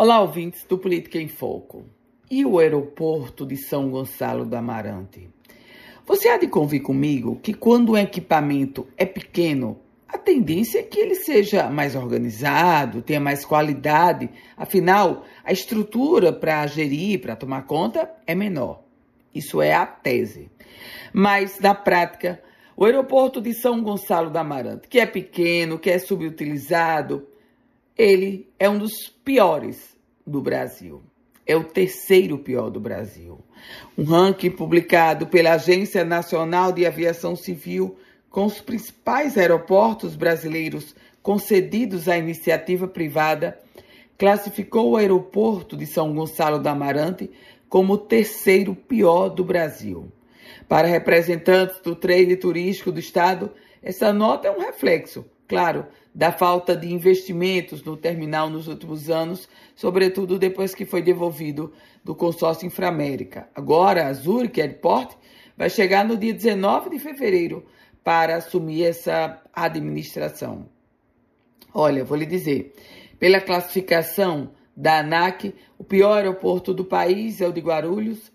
Olá, ouvintes do Política em Foco. E o aeroporto de São Gonçalo do Amarante? Você há de convir comigo que quando o equipamento é pequeno, a tendência é que ele seja mais organizado, tenha mais qualidade, afinal, a estrutura para gerir, para tomar conta, é menor. Isso é a tese. Mas, na prática, o aeroporto de São Gonçalo do Amarante, que é pequeno, que é subutilizado, ele é um dos piores do Brasil. É o terceiro pior do Brasil. Um ranking publicado pela Agência Nacional de Aviação Civil com os principais aeroportos brasileiros concedidos à iniciativa privada classificou o aeroporto de São Gonçalo do Amarante como o terceiro pior do Brasil. Para representantes do trade turístico do Estado, essa nota é um reflexo claro, da falta de investimentos no terminal nos últimos anos, sobretudo depois que foi devolvido do consórcio Inframérica. Agora, a Zurich Airport vai chegar no dia 19 de fevereiro para assumir essa administração. Olha, vou lhe dizer, pela classificação da ANAC, o pior aeroporto do país é o de Guarulhos,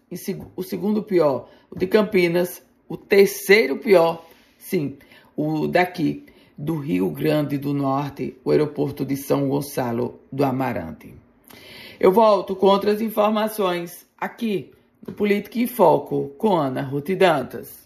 o segundo pior, o de Campinas, o terceiro pior, sim, o daqui, do Rio Grande do Norte, o aeroporto de São Gonçalo do Amarante. Eu volto com outras informações aqui no Política em Foco com Ana Ruth Dantas.